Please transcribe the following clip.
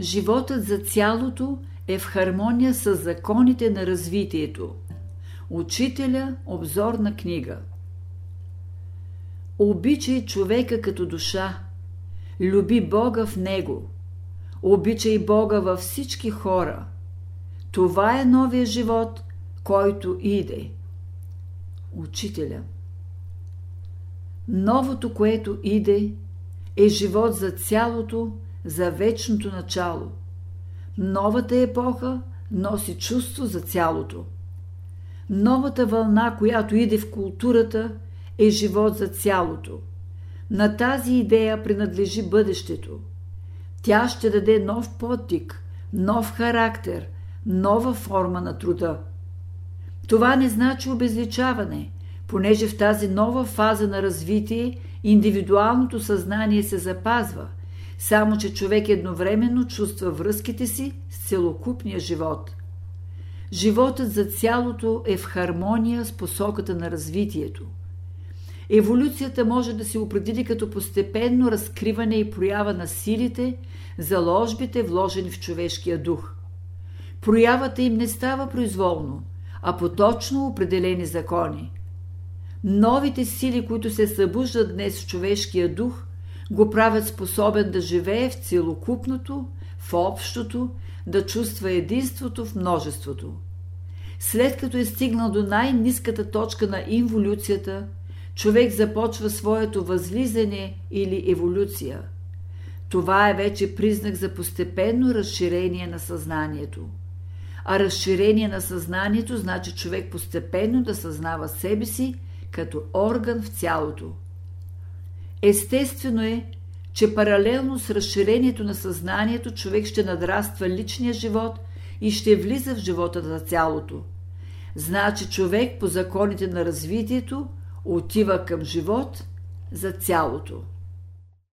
Животът за цялото е в хармония с законите на развитието. Учителя – обзорна книга. Обичай човека като душа. Люби Бога в него. Обичай Бога във всички хора. Това е новия живот, който иде. Учителя Новото, което иде, е живот за цялото, за вечното начало. Новата епоха носи чувство за цялото. Новата вълна, която иде в културата, е живот за цялото. На тази идея принадлежи бъдещето. Тя ще даде нов подтик, нов характер, нова форма на труда. Това не значи обезличаване, понеже в тази нова фаза на развитие индивидуалното съзнание се запазва, само че човек едновременно чувства връзките си с целокупния живот. Животът за цялото е в хармония с посоката на развитието. Еволюцията може да се определи като постепенно разкриване и проява на силите, заложбите, вложени в човешкия дух. Проявата им не става произволно, а по точно определени закони. Новите сили, които се събуждат днес в човешкия дух, го правят способен да живее в целокупното, в общото, да чувства единството в множеството. След като е стигнал до най-низката точка на инволюцията, човек започва своето възлизане или еволюция. Това е вече признак за постепенно разширение на съзнанието. А разширение на съзнанието значи човек постепенно да съзнава себе си като орган в цялото. Естествено е, че паралелно с разширението на съзнанието човек ще надраства личния живот и ще влиза в живота на цялото. Значи човек по законите на развитието отива към живот за цялото.